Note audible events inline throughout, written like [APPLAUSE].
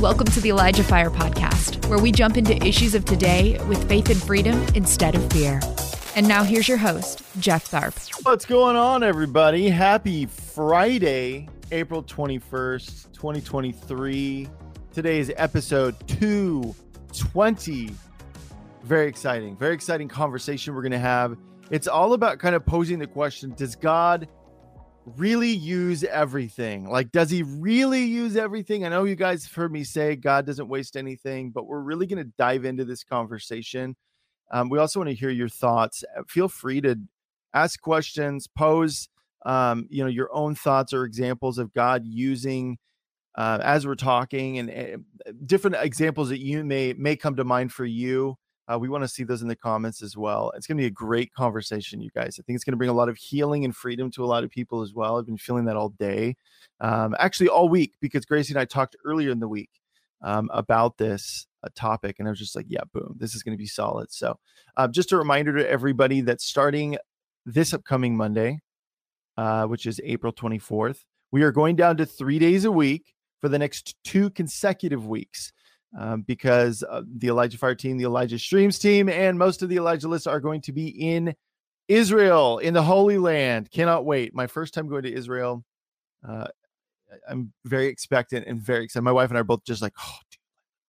Welcome to the Elijah Fire Podcast, where we jump into issues of today with faith and freedom instead of fear. And now here's your host, Jeff Tharp. What's going on, everybody? Happy Friday, April 21st, 2023. Today is episode 220. Very exciting, very exciting conversation we're going to have. It's all about kind of posing the question Does God really use everything? Like, does he really use everything? I know you guys have heard me say God doesn't waste anything, but we're really going to dive into this conversation. Um, we also want to hear your thoughts. Uh, feel free to ask questions, pose, um, you know, your own thoughts or examples of God using uh, as we're talking, and uh, different examples that you may may come to mind for you. Uh, we want to see those in the comments as well. It's going to be a great conversation, you guys. I think it's going to bring a lot of healing and freedom to a lot of people as well. I've been feeling that all day, um, actually all week, because Gracie and I talked earlier in the week um, about this uh, topic, and I was just like, "Yeah, boom, this is going to be solid." So, uh, just a reminder to everybody that starting this upcoming Monday, uh, which is April 24th, we are going down to three days a week for the next two consecutive weeks um, because uh, the Elijah Fire team, the Elijah Streams team, and most of the Elijah lists are going to be in Israel, in the Holy Land. Cannot wait. My first time going to Israel. Uh, I'm very expectant and very excited. My wife and I are both just like, oh, dude,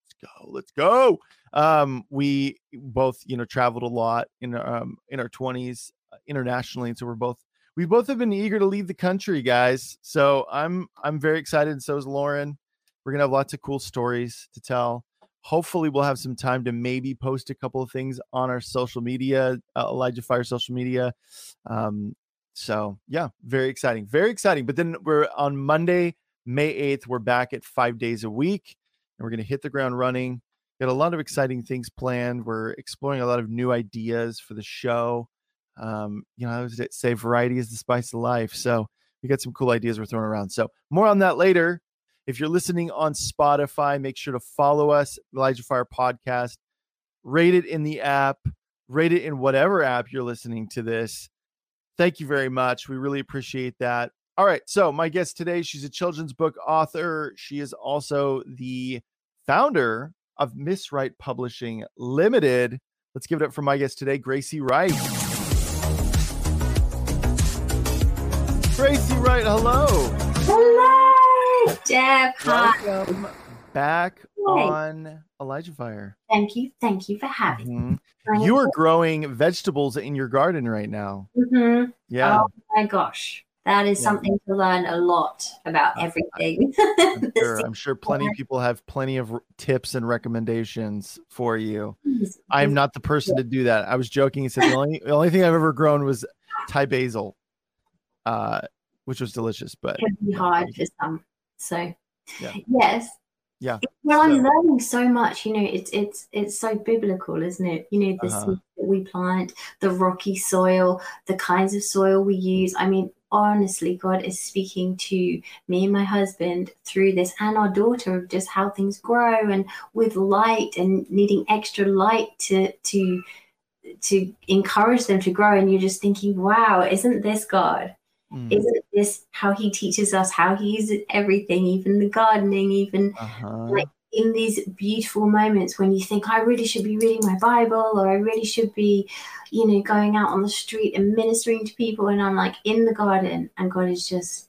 let's go, let's go. Um, we both, you know, traveled a lot in um in our 20s uh, internationally, and so we're both we both have been eager to leave the country, guys. So I'm I'm very excited, and so is Lauren. We're gonna have lots of cool stories to tell. Hopefully, we'll have some time to maybe post a couple of things on our social media, uh, Elijah Fire social media. Um, so yeah, very exciting, very exciting. But then we're on Monday, May eighth. We're back at five days a week, and we're gonna hit the ground running. Got a lot of exciting things planned. We're exploring a lot of new ideas for the show. Um, you know, I was say variety is the spice of life. So we got some cool ideas we're throwing around. So more on that later. If you're listening on Spotify, make sure to follow us, Elijah Fire Podcast. Rate it in the app, rate it in whatever app you're listening to this. Thank you very much. We really appreciate that. All right. So, my guest today, she's a children's book author. She is also the founder of Miss Wright Publishing Limited. Let's give it up for my guest today, Gracie Wright. Gracie Wright, hello. Hi. Welcome back on Elijah Fire. Thank you. Thank you for having Mhm. me. You are growing vegetables in your garden right now. Mhm. Yeah. Oh my gosh. That is Yeah. something to learn a lot about everything. I'm [LAUGHS] sure, I'm sure plenty of people have plenty of r- tips and recommendations for you. I'm not the person to do that. I was joking and said the only the only thing I've ever grown was Thai basil, uh, which was delicious. But It can be hard for some. So Yeah. yes. Yeah. Well, I'm So- learning so much. You know, it's it's it's so biblical, isn't it? You know, the Uh-huh. seeds that we plant, the rocky soil, the kinds of soil we use. I mean, honestly, God is speaking to me and my husband through this, and our daughter of just how things grow, and with light, and needing extra light to to to encourage them to grow. And you're just thinking, wow, isn't this God? Mm, Isn't this how he teaches us how he uses everything, even the gardening, even uh-huh. like in these beautiful moments when you think, I really should be reading my Bible or I really should be, you know, going out on the street and ministering to people. And I'm like in the garden and God is just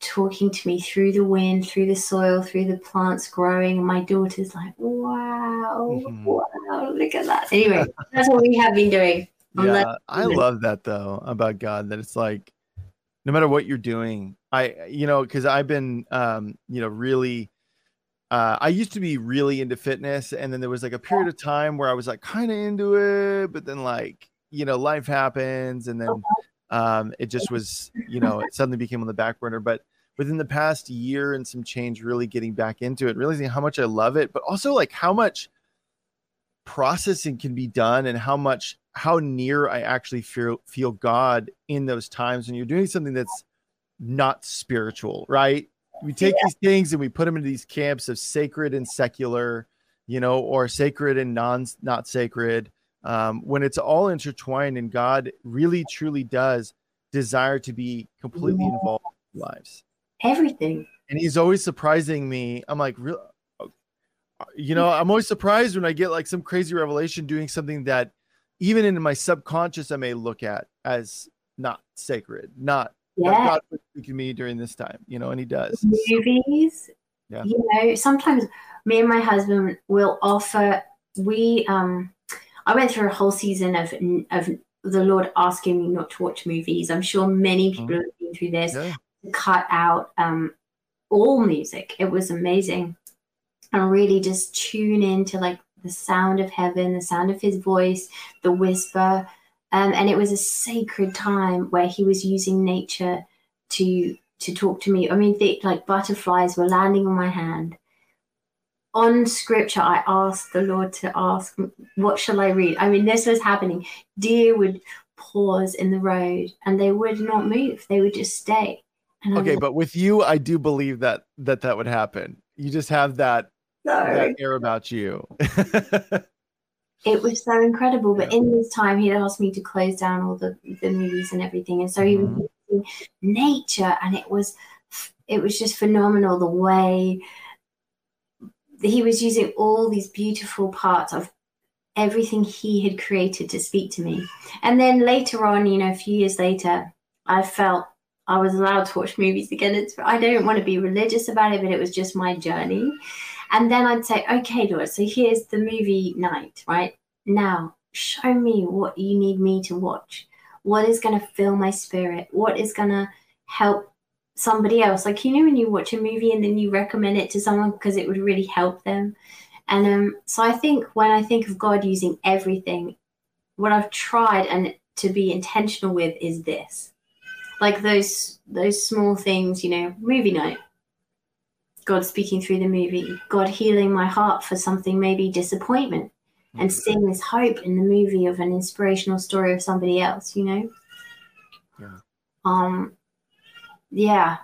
talking to me through the wind, through the soil, through the plants growing. And my daughter's like, wow, Mhm. wow, look at that. Anyway, that's what we have been doing. Yeah, I love that though about God that it's like no matter what you're doing, I you know because I've been um you know really uh I used to be really into fitness and then there was like a period of time where I was like kind of into it, but then like you know life happens and then um it just was you know it suddenly became on the back burner, but within the past year and some change really getting back into it realizing how much i love it but also like how much processing can be done and how much how near i actually feel feel god in those times when you're doing something that's not spiritual right we take these things and we put them into these camps of sacred and secular you know or sacred and non not sacred um, when it's all intertwined and god really truly does desire to be completely Yeah. involved in lives Everything. and he's always surprising me i'm like real you know, I'm always surprised when I get like some crazy revelation doing something that even in my subconscious I may look at as not sacred, not Yeah. God speaking to me during this time, you know, and he does. movies. Yeah. You know, sometimes me and my husband will offer. We um, I went through a whole season of of the Lord asking me not to watch movies. I'm sure many people have been through this. Yeah. Cut out um, all music. It was amazing, and really just tune into like the sound of heaven, the sound of His voice, the whisper. Um, and it was a sacred time where he was using nature to to talk to me. I mean, they, like butterflies were landing on my hand. On scripture, I asked the Lord to ask, what shall I read? I mean, this was happening. Deer would pause in the road and they would not move. They would just stay. Okay, was but with you, I do believe that that that would happen. You just have that like, "No." that air about you. [LAUGHS] it was so incredible. But Yeah. in this time, he'd asked me to close down all the, the movies and everything, and so he was Mhm. using nature, and it was it was just phenomenal the way he was using all these beautiful parts of everything he had created to speak to me. And then later on, you know, a few years later, I felt I was allowed to watch movies again. It's I don't want to be religious about it, but it was just my journey. And then I'd say, okay, Lord, so here's the movie night, right? Now, show me what you need me to watch. What is going to fill my spirit? What is going to help somebody else? Like, you know, when you watch a movie and then you recommend it to someone because it would really help them. And um, so I think when I think of God using everything, what I've tried and to be intentional with is this. Like those those small things, you know, movie night. God speaking through the movie, God healing my heart for something, maybe disappointment, and seeing this hope in the movie of an inspirational story of somebody else, you know? Yeah. Um yeah.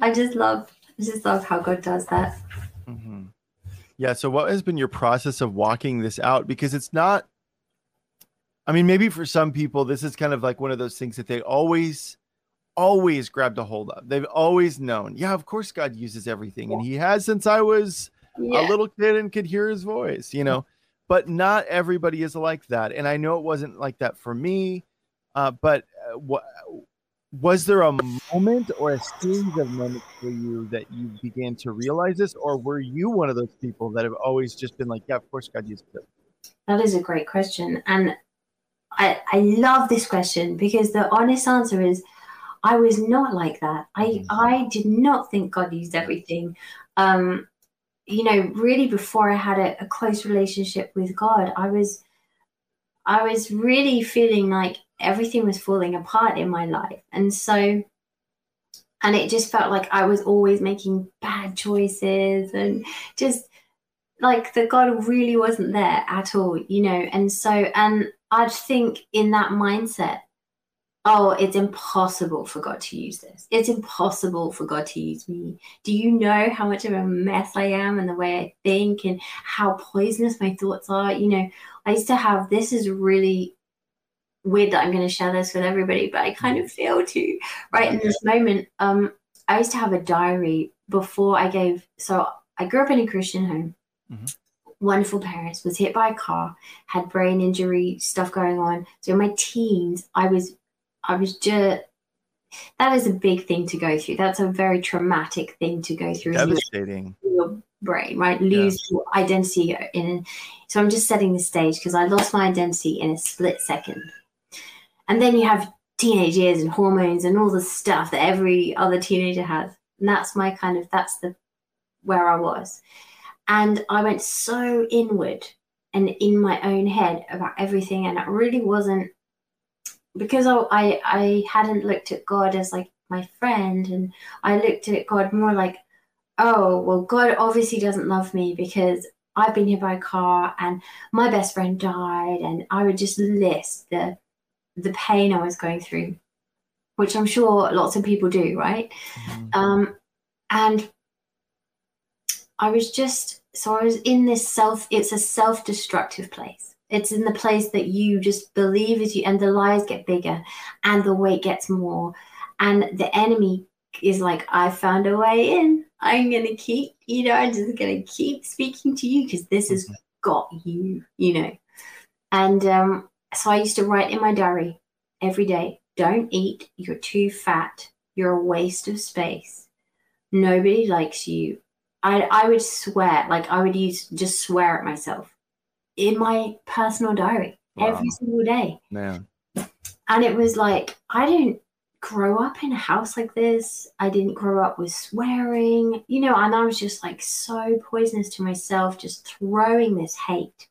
I just love I just love how God does that. Mhm. Yeah. So, what has been your process of walking this out? Because it's not, I mean, maybe for some people, this is kind of like one of those things that they always, always grabbed a hold of. They've always known, yeah, of course, God uses everything. And He has since I was a little kid and could hear His voice, you know, but not everybody is like that. And I know it wasn't like that for me. Uh, but uh, what, was there a moment or a series of moments for you that you began to realize this or were you one of those people that have always just been like yeah of course god uses it That is a great question. And I, I love this question because the honest answer is I was not like that. I, Mhm. I did not think God used everything. Um, you know, really before I had a, a close relationship with God, I was I was really feeling like everything was falling apart in my life. And so and it just felt like I was always making bad choices and just like that God really wasn't there at all, you know. And so, and I'd think in that mindset, oh, it's impossible for God to use this. It's impossible for God to use me. Do you know how much of a mess I am and the way I think and how poisonous my thoughts are? You know, I used to have this is really weird that I'm going to share this with everybody, but I kind of feel to right in this moment. Um, I used to have a diary before I gave. So I grew up in a Christian home. Mhm. Wonderful parents. Was hit by a car. Had brain injury stuff going on. So in my teens, I was, I was just. That is a big thing to go through. That's a very traumatic thing to go through. devastating your brain, right? Lose your identity in. So I'm just setting the stage because I lost my identity in a split second. And then you have teenage years and hormones and all the stuff that every other teenager has. And that's my kind of that's the where I was. And I went so inward and in my own head about everything, and it really wasn't because I I, I hadn't looked at God as like my friend, and I looked at God more like, oh well, God obviously doesn't love me because I've been hit by a car and my best friend died, and I would just list the the pain I was going through, which I'm sure lots of people do, right? Mhm. Um, and I was just so I was in this self. It's a self-destructive place. It's in the place that you just believe as you, and the lies get bigger, and the weight gets more, and the enemy is like, I found a way in. I'm gonna keep, you know, I'm just gonna keep speaking to you because this has got you, you know. And um, so I used to write in my diary every day, don't eat, you're too fat, you're a waste of space. Nobody likes you. I I would swear, like I would use just swear at myself in my personal diary wow. every single day. Man. And it was like, I didn't grow up in a house like this. I didn't grow up with swearing, you know, and I was just like so poisonous to myself, just throwing this hate.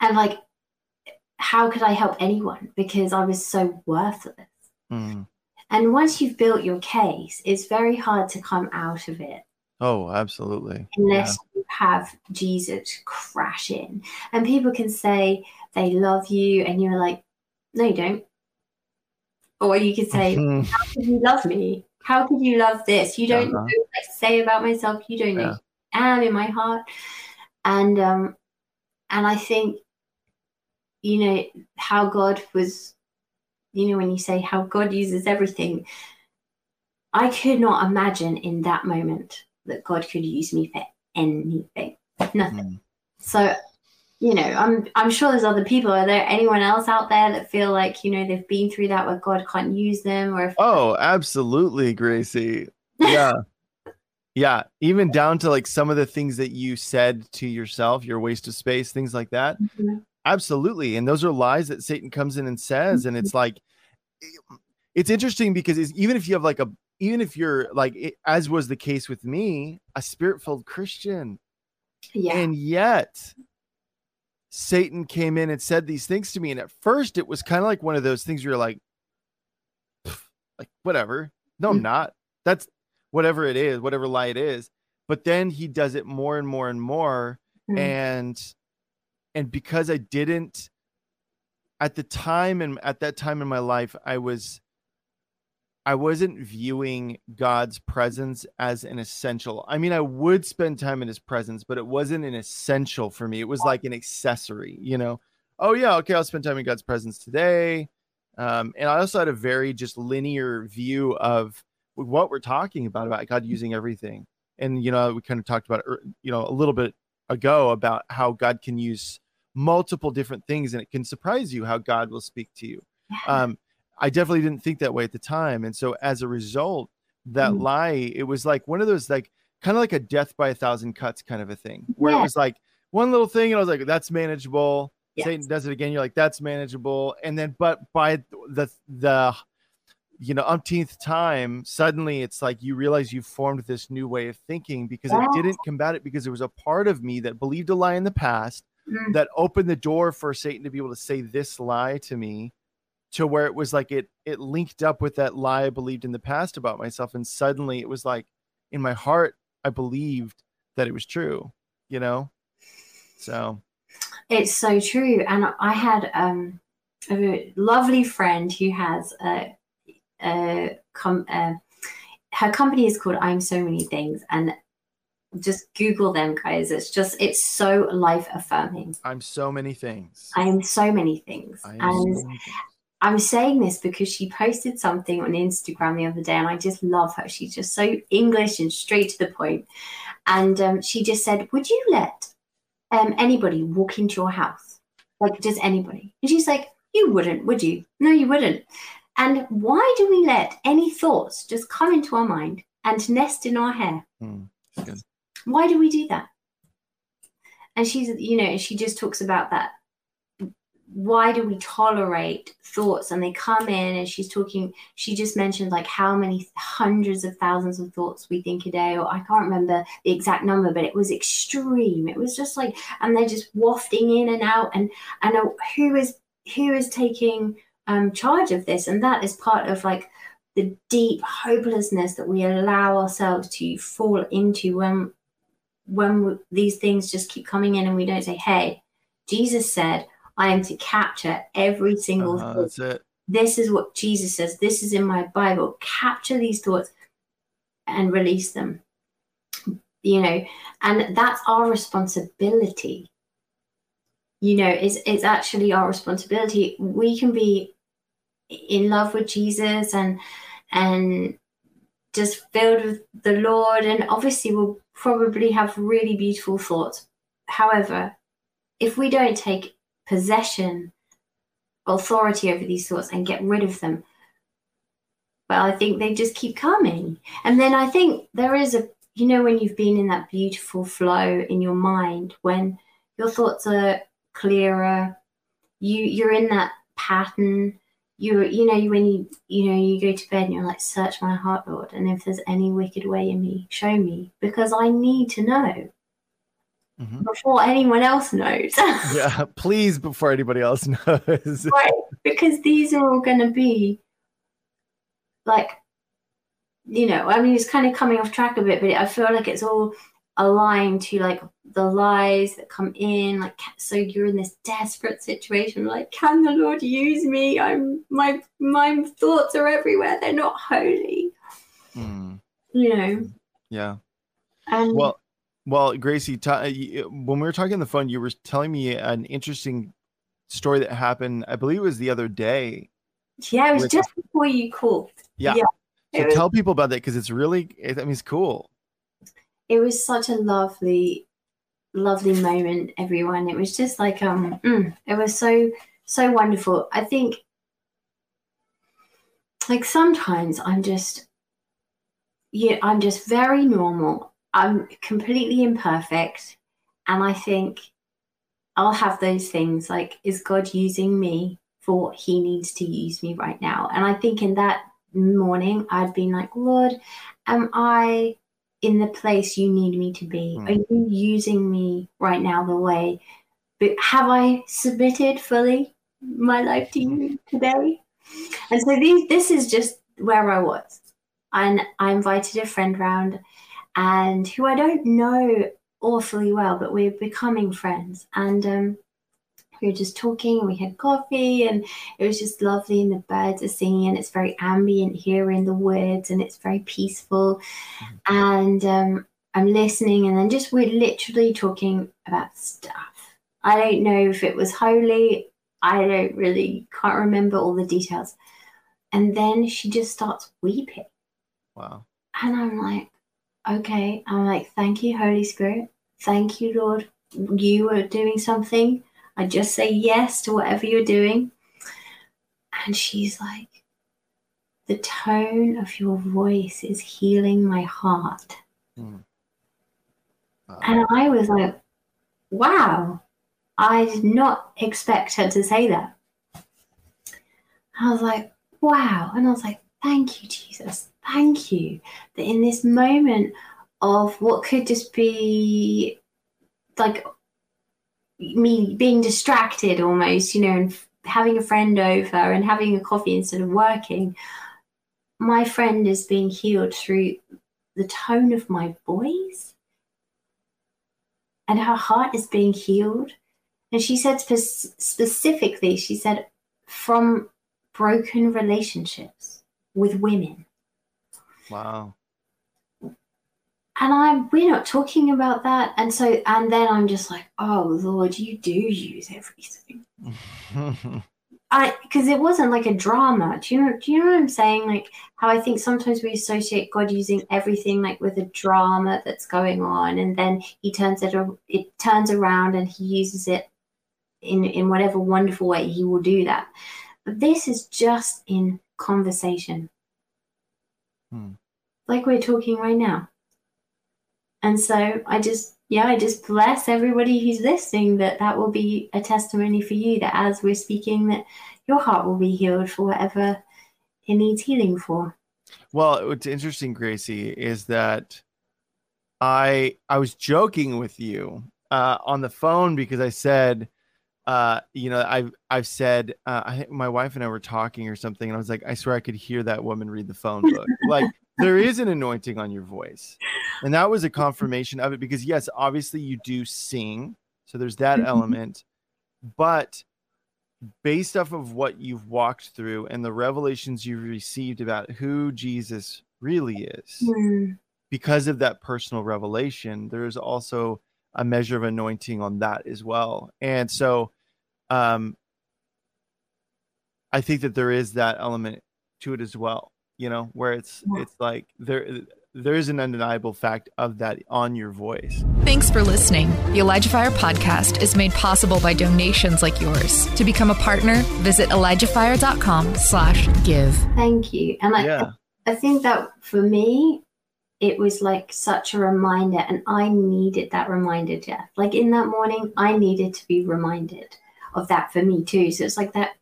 And like, how could I help anyone? Because I was so worthless. Mm. And once you've built your case, it's very hard to come out of it. Oh, absolutely. Unless yeah. you have Jesus crash in. And people can say they love you, and you're like, no, you don't. Or you could say, [LAUGHS] how could you love me? How could you love this? You don't uh-huh. know what I say about myself. You don't know I am in my heart. And um, and I think, you know, how God was, you know, when you say how God uses everything, I could not imagine in that moment that God could use me for anything. Nothing. Mm. So, you know, I'm I'm sure there's other people. Are there anyone else out there that feel like, you know, they've been through that where God can't use them or if Oh, absolutely, Gracie. Yeah. [LAUGHS] yeah. Even down to like some of the things that you said to yourself, your waste of space, things like that. Mm-hmm. Absolutely. And those are lies that Satan comes in and says. Mm-hmm. And it's like it's interesting because it's, even if you have like a even if you're like as was the case with me a spirit-filled christian yeah. and yet satan came in and said these things to me and at first it was kind of like one of those things where you're like like whatever no i'm mm. not that's whatever it is whatever lie it is but then he does it more and more and more mm. and and because i didn't at the time and at that time in my life i was I wasn't viewing God's presence as an essential. I mean, I would spend time in his presence, but it wasn't an essential for me. It was like an accessory, you know. Oh yeah, okay, I'll spend time in God's presence today. Um, and I also had a very just linear view of what we're talking about about God using everything. And you know, we kind of talked about you know, a little bit ago about how God can use multiple different things, and it can surprise you how God will speak to you. Um, I definitely didn't think that way at the time. And so as a result, that mm. lie, it was like one of those like kind of like a death by a thousand cuts kind of a thing where yeah. it was like one little thing and I was like, that's manageable. Yes. Satan does it again. You're like, that's manageable. And then, but by the, the, you know, umpteenth time, suddenly it's like you realize you formed this new way of thinking because yes. I didn't combat it because there was a part of me that believed a lie in the past mm. that opened the door for Satan to be able to say this lie to me to where it was like it it linked up with that lie I believed in the past about myself, and suddenly it was like in my heart I believed that it was true, you know. So it's so true, and I had um, a lovely friend who has a, a, com- a her company is called I'm So Many Things, and just google them guys it's just it's so life affirming i'm so many things i am so many things and so many things. I'm saying this because she posted something on Instagram the other day, and I just love her. She's just so English and straight to the point. And um, she just said, "Would you let um, anybody walk into your house, like just anybody?" And she's like, "You wouldn't, would you? No, you wouldn't." And why do we let any thoughts just come into our mind and nest in our hair? Mm, why do we do that? And she's, you know, she just talks about that why do we tolerate thoughts? And they come in and she's talking she just mentioned like how many hundreds of thousands of thoughts we think a day or i can't remember the exact number but it was extreme. It was just like and they're just wafting in and out and and who is who is taking um, charge of this? And that is part of like the deep hopelessness that we allow ourselves to fall into when when these things just keep coming in and we don't say hey jesus said I am to capture every single uh, That's it. This is what Jesus says. This is in my Bible. Capture these thoughts and release them. You know, and that's our responsibility. You know, it's it's actually our responsibility. We can be in love with Jesus and and just filled with the Lord, and obviously we'll probably have really beautiful thoughts. However, if we don't take possession, authority over these thoughts and get rid of them, well, I think they just keep coming. And then I think there is a, you know, when you've been in that beautiful flow in your mind, when your thoughts are clearer, you you're in that pattern. You you know when you you know you go to bed and you're like search my heart lord and if there's any wicked way in me show me because i need to know mm-hmm. before anyone else knows. [LAUGHS] Yeah please before anybody else [LAUGHS] knows. Right because these are all going to be like you know i mean it's kind of coming off track a bit but i feel like it's all aligned to like the lies that come in like so you're in this desperate situation like can the lord use me? I'm my my thoughts are everywhere. They're not holy. Mm. you know? Yeah. And well well gracie t- when we were talking on the phone you were telling me an interesting story that happened i believe it was the other day yeah it was with, just before you called yeah, yeah so was, tell people about that because it's really i mean it's cool it was such a lovely, lovely moment, everyone. It was just like um, mm, it was so so wonderful. I think like sometimes I'm just yeah, I'm just very normal. I'm completely imperfect. And I think I'll have those things like, is God using me for what he needs to use me right now? And I think in that morning, I'd been like, Lord, am I in the place you need me to be? Mm. Are you using me right now the way? But have I submitted fully my life to you today? And so these, this is just where I was. And I invited a friend round and who I don't know awfully well, but we're becoming friends. And um, we were just talking and we had coffee and it was just lovely and the birds are singing and it's very ambient here in the woods and it's very peaceful. Mm-hmm. and um, i'm listening and then just we're literally talking about stuff. I don't know if it was holy i don't really can't remember all the details. And then she just starts weeping. Wow. And i'm like okay i'm like thank you holy spirit thank you lord you are doing something I just say yes to whatever you're doing. And she's like, the tone of your voice is healing my heart. Mm. Uh, and I was like, wow, I did not expect her to say that. I was like, wow. And I was like, thank you, Jesus. Thank you that in this moment of what could just be like me being distracted almost, you know, and having a friend over and having a coffee instead of working, my friend is being healed through the tone of my voice. And her heart is being healed. And she said spe- specifically, she said, from broken relationships with women. Wow and I'm we're not talking about that. And so and then I'm just like, oh Lord, you do use everything. [LAUGHS] I because it wasn't like a drama. Do you know do you know what I'm saying? Like how I think sometimes we associate God using everything like with a drama that's going on and then he turns it it turns around and he uses it in in whatever wonderful way he will do that. But this is just in conversation. Hmm. Like we're talking right now. And so I just, yeah, I just bless everybody who's listening that that will be a testimony for you that as we're speaking, that your heart will be healed for whatever it needs healing for. Well, what's interesting, Gracie, is that I I was joking with you uh, on the phone because I said, uh, you know, I've I've said uh, I my wife and I were talking or something, and I was like, I swear I could hear that woman read the phone book. like [LAUGHS] there is an anointing on your voice. And that was a confirmation of it because, yes, obviously you do sing. So there's that mm-hmm. element. But based off of what you've walked through and the revelations you've received about who Jesus really is, mm. because of that personal revelation, there is also a measure of anointing on that as well. And so, um, I think that there is that element to it as well you know, where it's it's like there there is an undeniable fact of that on your voice. Thanks for listening. The Elijah Fire podcast is made possible by donations like yours. To become a partner, visit ElijahFire.com slash give. Thank you. And like, Yeah. I think that for me, it was like such a reminder, and I needed that reminder, Jeff. Like in that morning, I needed to be reminded of that for me too. So it's like that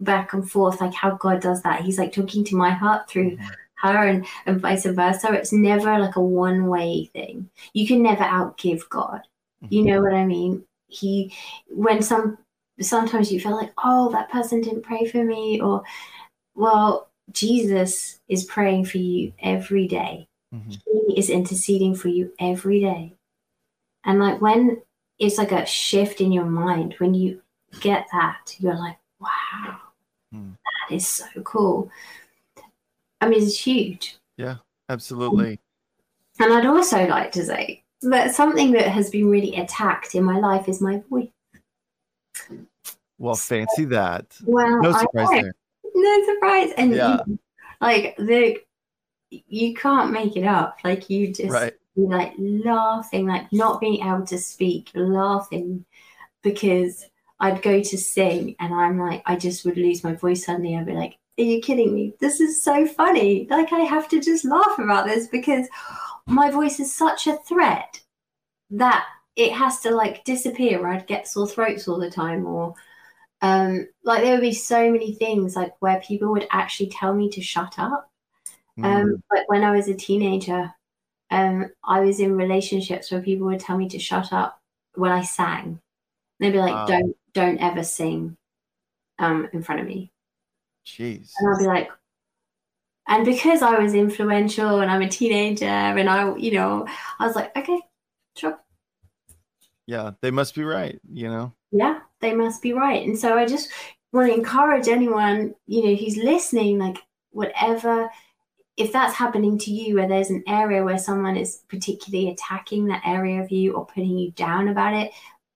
back and forth, like how God does that. He's like talking to my heart through her and, and vice versa. It's never like a one way thing. You can never outgive God. You know what I mean? He, when some, sometimes you feel like, oh, that person didn't pray for me, or, well, Jesus is praying for you every day. Mhm. He is interceding for you every day. And like when it's like a shift in your mind, when you get that, you're like, wow, Hmm. that is so cool. I mean, it's huge. Yeah, absolutely. And I'd also like to say that something that has been really attacked in my life is my voice. Well, fancy that. Well, No surprise there. no surprise and Yeah. you- like the you can't make it up like you just Right. like laughing like not being able to speak laughing because i'd go to sing and i'm like i just would lose my voice suddenly. I'd be like are you kidding me? This is so funny. Like i have to just laugh about this because my voice is such a threat that it has to like disappear or i'd get sore throats all the time or um like there would be so many things like where people would actually tell me to shut up. Mm. um like when i was a teenager um i was in relationships where people would tell me to shut up when i sang they'd be like Wow. don't don't ever sing um in front of me Jeez. and i'd be like and because i was influential and i'm a teenager and i you know i was like okay sure Yeah, they must be right, you know? yeah, they must be right. And so I just want to encourage anyone, you know, who's listening, like whatever, if that's happening to you, where there's an area where someone is particularly attacking that area of you or putting you down about it,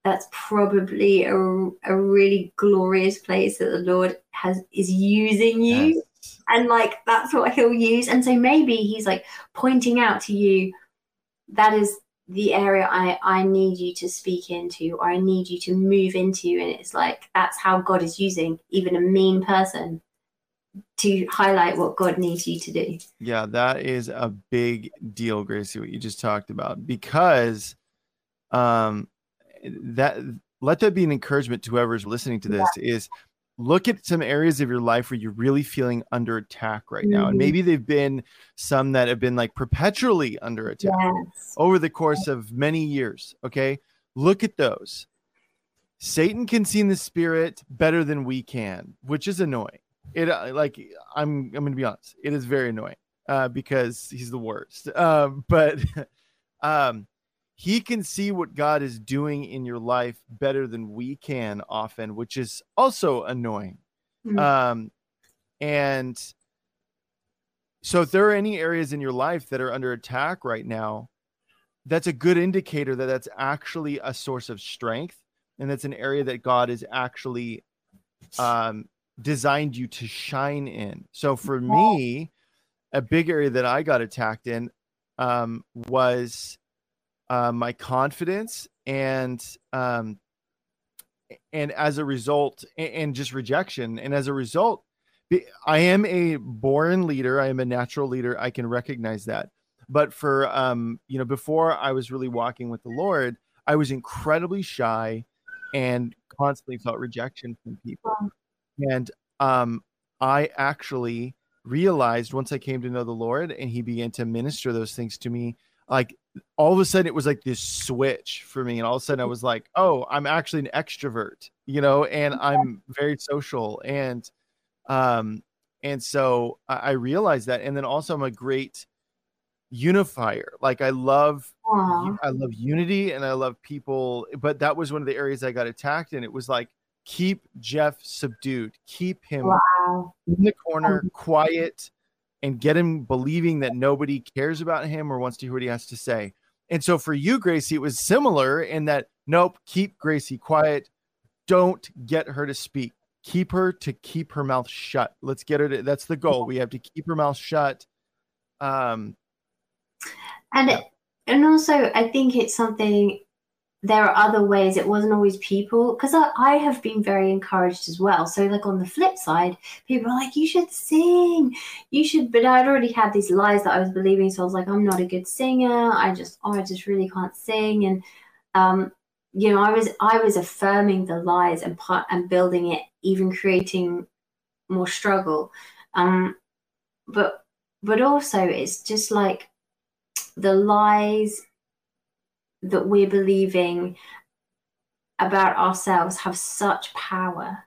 that's probably a, a really glorious place that the Lord has is using you Yes. and like that's what he'll use and so maybe he's like pointing out to you that is the area i i need you to speak into or i need you to move into and it's like that's how god is using even a mean person to highlight what god needs you to do Yeah, that is a big deal, Gracie, what you just talked about. Because um that let that be an encouragement to whoever's listening to this is look at some areas of your life where you're really feeling under attack right now. And Mhm. maybe they've been some that have been like perpetually under attack yes over the course of many years. Okay. Look at those. Satan can see in the spirit better than we can, which is annoying. It uh, like I'm I'm gonna be honest, it is very annoying uh, because he's the worst. Um, but [LAUGHS] um, he can see what God is doing in your life better than we can often, which is also annoying. Mhm. Um, and so if there are any areas in your life that are under attack right now, that's a good indicator that that's actually a source of strength and that's an area that God is actually um, designed you to shine in. So for me, a big area that I got attacked in um, was uh, my confidence and um, and as a result and, just rejection. And as a result i am a born leader. I am a natural leader. I can recognize that. But for um you know before i was really walking with the lord i was incredibly shy and constantly felt rejection from people. And um i actually realized once i came to know the lord and he began to minister those things to me like all of a sudden it was like this switch for me and all of a sudden i was like oh i'm actually an extrovert you know and i'm very social and um and so i, I realized that and then also i'm a great unifier like i love Aw. I love unity and I love people, but that was one of the areas I got attacked in. It was like keep Jeff subdued, keep him wow in the corner, quiet, and get him believing that nobody cares about him or wants to hear what he has to say. And so for you, Gracie, it was similar in that nope, keep Gracie quiet. Don't get her to speak. keep her to keep her mouth shut. Let's get her to that's the goal. We have to keep her mouth shut. Um and it, and also I think it's something there are other ways. It wasn't always people because I, I have been very encouraged as well. So like on the flip side people are like you should sing. You should but i'd already had these lies that i was believing so i was like i'm not a good singer. I just oh, i just really can't sing. And um you know i was i was affirming the lies and part and building it even creating more struggle. Um but but also it's just like the lies that we're believing about ourselves have such power.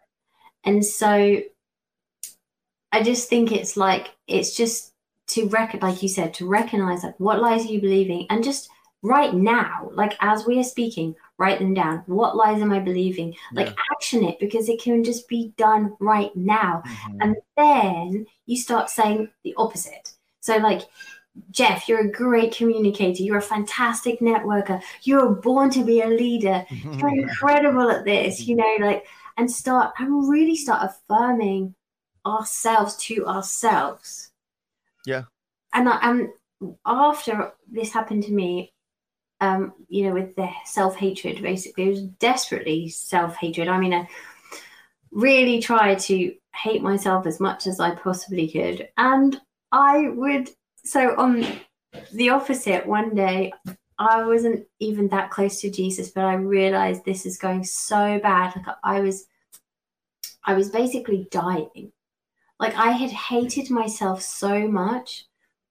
And so I just think it's like, it's just to reckon, like you said, to recognize like what lies are you believing and just right now, like as we are speaking, write them down. What lies am I believing? Like yeah. action it because it can just be done right now. Mm-hmm. And then you start saying the opposite. So like Jeff, you're a great communicator. You're a fantastic networker. You're born to be a leader. You're [LAUGHS] incredible at this, you know, like, and start and really start affirming ourselves to ourselves. Yeah. And I, and after this happened to me, um, you know, with the self hatred, basically, it was desperately self hatred. I mean, I really tried to hate myself as much as I possibly could. And I would so on the opposite, one day I wasn't even that close to Jesus, but I realized this is going so bad. Like I was, I was basically dying. Like I had hated myself so much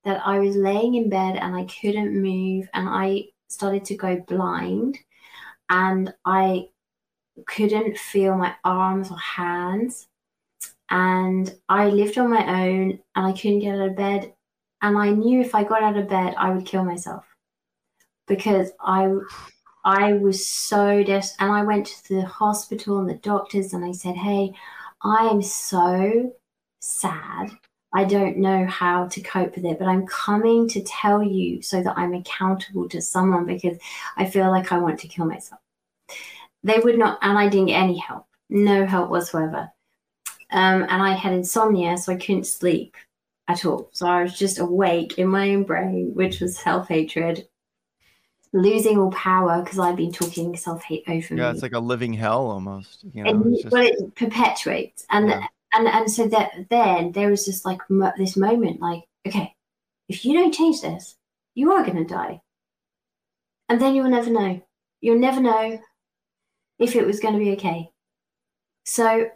that I was laying in bed and I couldn't move, and I started to go blind, and I couldn't feel my arms or hands. And I lived on my own and I couldn't get out of bed and I knew if I got out of bed, I would kill myself because I I was so desperate. And I went to the hospital and the doctors, and I said, "Hey, I am so sad. I don't know how to cope with it, but I'm coming to tell you so that I'm accountable to someone because I feel like I want to kill myself." They would not, and I didn't get any help, no help whatsoever. Um, and I had insomnia, so I couldn't sleep at all. So I was just awake in my own brain, which was self hatred, losing all power because I'd been talking self hate over yeah, me. Yeah, it's like a living hell almost. You know, and, just... Well, it perpetuates, and yeah. and and so that then there was just like this moment, like, okay, if you don't change this, you are going to die, and then you'll never know. You'll never know if it was going to be okay. So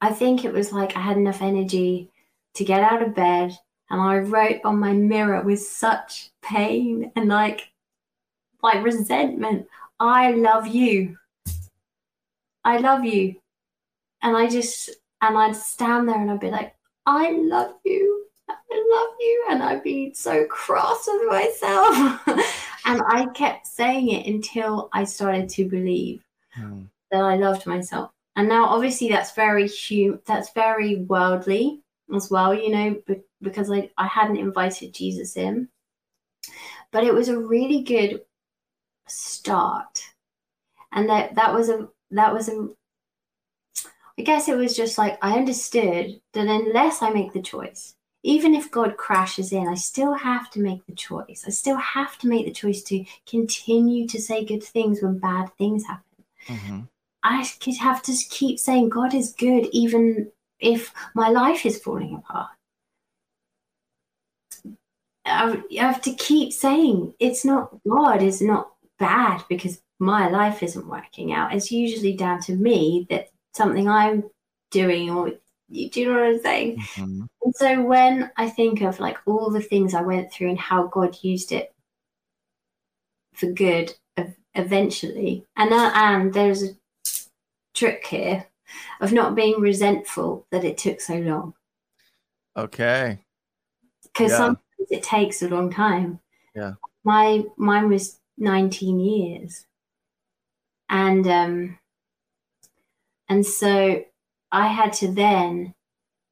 I think it was like I had enough energy to get out of bed and I wrote on my mirror with such pain and like like resentment, I love you. I love you. And I just and I'd stand there and I'd be like, I love you. I love you. And I'd be so cross with myself. [LAUGHS] and I kept saying it until I started to believe hmm. that I loved myself. And now obviously that's very hum- that's very worldly as well, you know, because I, I hadn't invited Jesus in. But it was a really good start. And that that was a that was a I guess it was just like I understood that unless I make the choice, even if God crashes in, I still have to make the choice. I still have to make the choice to continue to say good things when bad things happen. Mm-hmm. I could have to keep saying God is good even if my life is falling apart. I have to keep saying it's not God is not bad because my life isn't working out. It's usually down to me that something I'm doing or you do you know what I'm saying? Mm-hmm. And so when I think of like all the things I went through and how God used it for good eventually, and uh, and there's a trick here of not being resentful that it took so long. Okay. Because yeah. sometimes it takes a long time. Yeah. My mine was 19 years. And um and so I had to then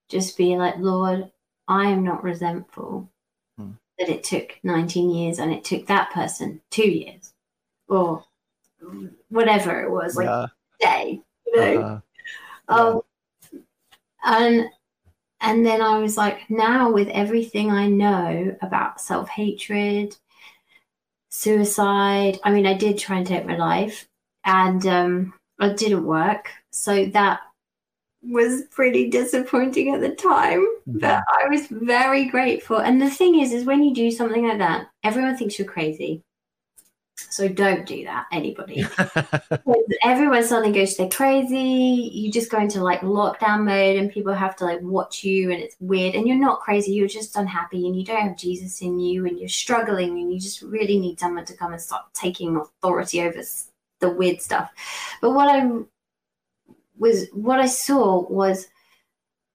just be like, Lord, I am not resentful hmm. that it took 19 years and it took that person two years or whatever it was, like yeah. day, you know. Uh-huh. Um, And and then I was like, now with everything I know about self hatred, suicide. I mean, I did try and take my life, and um, it didn't work. So that was pretty disappointing at the time. Mm-hmm. But I was very grateful. And the thing is, is when you do something like that, everyone thinks you're crazy. So don't do that, anybody. [LAUGHS] everyone suddenly goes, they're crazy. You just go into like lockdown mode and people have to like watch you and it's weird. And you're not crazy, you're just unhappy and you don't have Jesus in you and you're struggling and you just really need someone to come and start taking authority over the weird stuff. But what I was, what I saw was,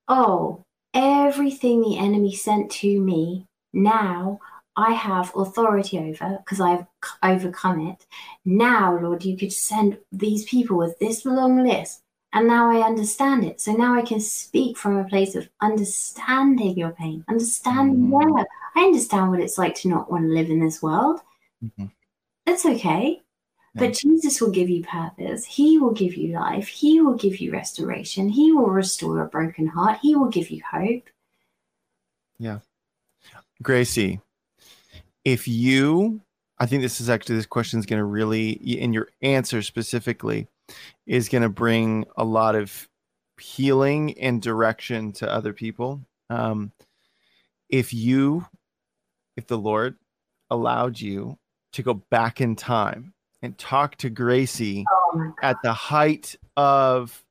oh, everything the enemy sent to me now I have authority over because I've overcome it. Now, Lord, you could send these people with this long list. And now I understand it. So now I can speak from a place of understanding your pain, understanding, mm-hmm. yeah, I understand what it's like to not want to live in this world. Mm-hmm. That's okay. Yeah. But Jesus will give you purpose. He will give you life. He will give you restoration. He will restore a broken heart. He will give you hope. Yeah. Gracie, if you i think this is actually this question is going to really in your answer specifically is going to bring a lot of healing and direction to other people. Um, if you if the lord allowed you to go back in time and talk to gracie oh at the height of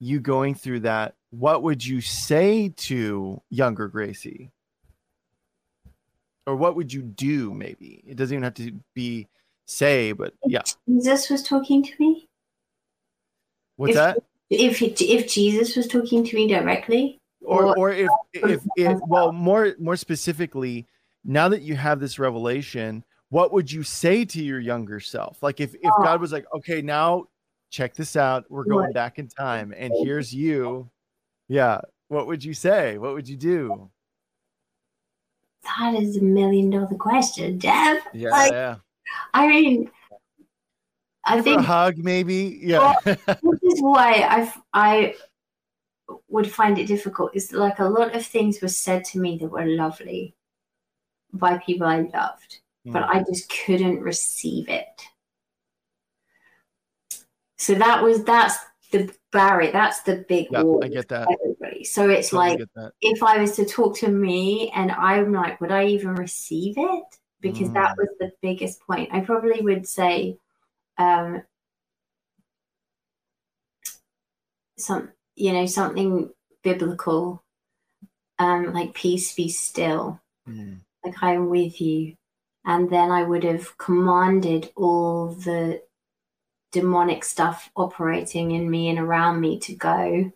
you going through that what would you say to younger gracie or what would you do maybe? It doesn't even have to be say but yeah. Jesus was talking to me? What's if, that? if if jesus was talking to me directly? Or or, or if, if if well more more specifically now that you have this revelation what would you say to your younger self? Like if if oh. god was like okay now check this out. We're going back in time and here's you. Yeah. What would you say? What would you do that is a million dollar question, Jeff. Yeah, like, yeah. I mean, I think a hug, maybe. Yeah. [LAUGHS] this is why I I would find it difficult. Is like a lot of things were said to me that were lovely by people I loved, mm. but I just couldn't receive it. So that was that's the barrier. That's the big yeah, wall. I get that. Everybody. So it's totally like if I was to talk to me and I'm like, would I even receive it? Because mm. that was the biggest point. I probably would say, um, some you know something biblical, um, like peace be still, mm. like I'm with you, and then I would have commanded all the demonic stuff operating in me and around me to go,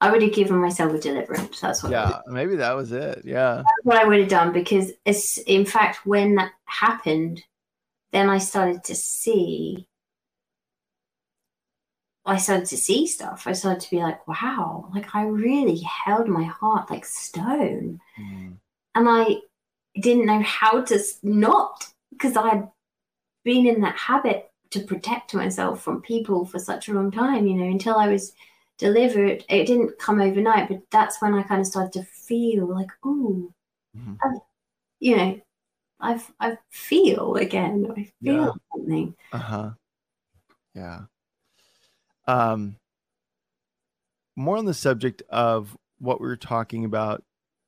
I would have given myself a deliverance. That's what. Yeah, maybe that was it. Yeah, that's what I would have done because, it's, in fact, when that happened, then I started to see. I started to see stuff. I started to be like, wow, like I really held my heart like stone. Mm. And I didn't know how to not because I had been in that habit to protect myself from people for such a long time, you know, until I was delivered. It didn't come overnight, but that's when I kind of started to feel like, oh, mm-hmm. you know, I've I feel again. I feel yeah. something. Uh huh. Yeah. Um. More on the subject of what we were talking about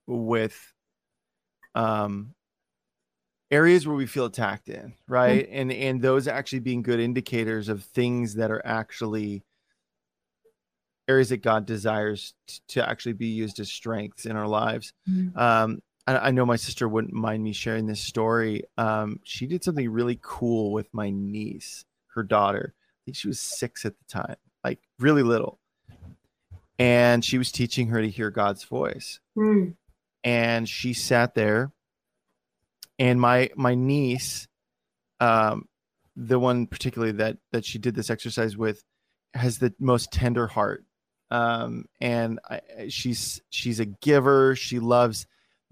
with um areas where we feel attacked in right mm-hmm. and and those actually being good indicators of things that are actually areas that god desires t- to actually be used as strengths in our lives mm-hmm. um I, I, know my sister wouldn't mind me sharing this story um she did something really cool with my niece her daughter i think she was six at the time like really little and she was teaching her to hear god's voice mm. and she sat there and my my niece um the one particularly that that she did this exercise with has the most tender heart. Um and I, she's she's a giver. She loves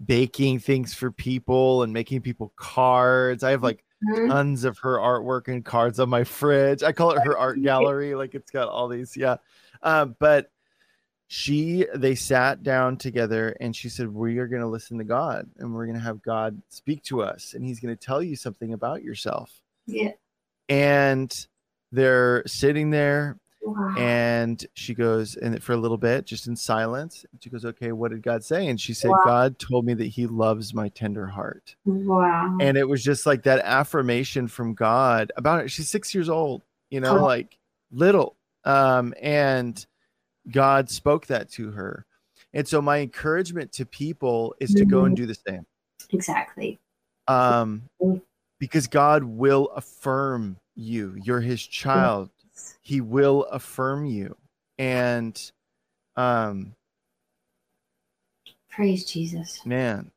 baking things for people and making people cards. I have like mm-hmm. tons of her artwork and cards on my fridge. I call it her art [LAUGHS] gallery. Like it's got all these yeah. Um but she they sat down together and she said we are going to listen to god and we're going to have god speak to us and he's going to tell you something about yourself Yeah. and they're sitting there Wow. and she goes and for a little bit just in silence she goes okay what did god say and she said Wow. god told me that he loves my tender heart wow. and it was just like that affirmation from god about it she's six years old you know Oh. like little um and god spoke that to her and so my encouragement to people is to go and do the same exactly. um Mm. because god will affirm you you're his child he will affirm you and um Praise Jesus. Man.